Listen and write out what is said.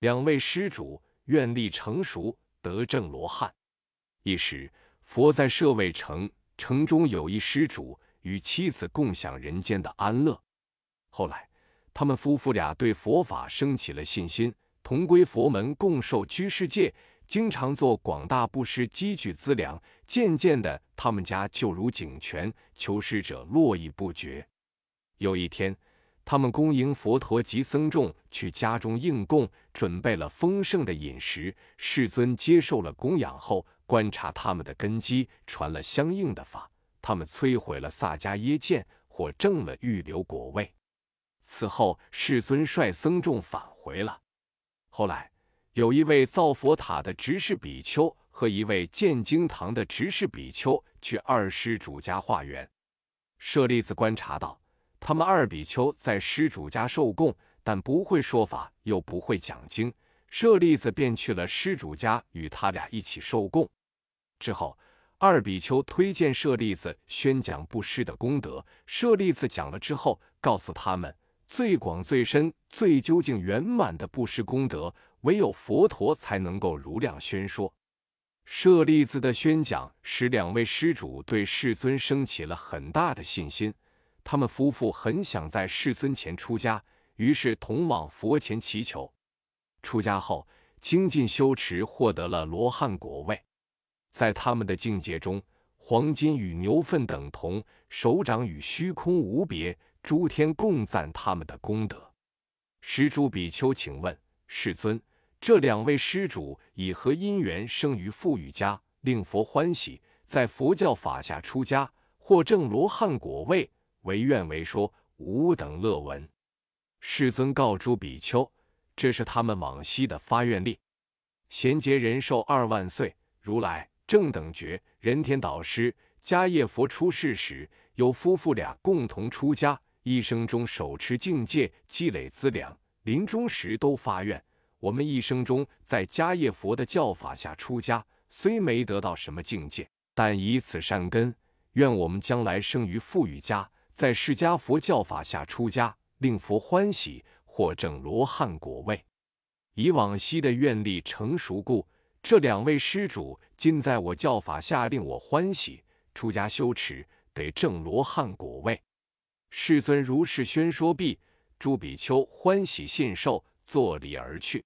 两位施主愿力成熟，得证罗汉。一时，佛在舍卫城，城中有一施主与妻子共享人间的安乐。后来，他们夫妇俩对佛法升起了信心，同归佛门，共受居士戒，经常做广大布施，积聚资粮。渐渐的，他们家就如井泉，求施者络绎不绝。有一天，他们恭迎佛陀及僧众去家中应供，准备了丰盛的饮食。世尊接受了供养后，观察他们的根基，传了相应的法。他们摧毁了萨迦耶见，或证了预留果位。此后，世尊率僧众返回了。后来，有一位造佛塔的执事比丘和一位建经堂的执事比丘去二施主家化缘。舍利子观察到。他们二比丘在施主家受供，但不会说法，又不会讲经。舍利子便去了施主家，与他俩一起受供。之后，二比丘推荐舍利子宣讲布施的功德。舍利子讲了之后，告诉他们，最广、最深、最究竟、圆满的布施功德，唯有佛陀才能够如量宣说。舍利子的宣讲，使两位施主对世尊升起了很大的信心。他们夫妇很想在世尊前出家，于是同往佛前祈求。出家后，精进修持，获得了罗汉果位。在他们的境界中，黄金与牛粪等同，手掌与虚空无别，诸天共赞他们的功德。施主比丘，请问世尊，这两位施主以何因缘生于富裕家，令佛欢喜，在佛教法下出家，获证罗汉果位？唯愿为说，吾等乐闻。世尊告诸比丘，这是他们往昔的发愿力。贤劫人寿二万岁，如来正等觉人天导师迦叶佛出世时，有夫妇俩共同出家，一生中手持境界，积累资粮，临终时都发愿：我们一生中在迦叶佛的教法下出家，虽没得到什么境界，但以此善根，愿我们将来生于富裕家。在释迦佛教法下出家，令佛欢喜，获证罗汉果位。以往昔的愿力成熟故，这两位施主今在我教法下令我欢喜，出家修持，得证罗汉果位。世尊如是宣说毕，诸比丘欢喜信受，作礼而去。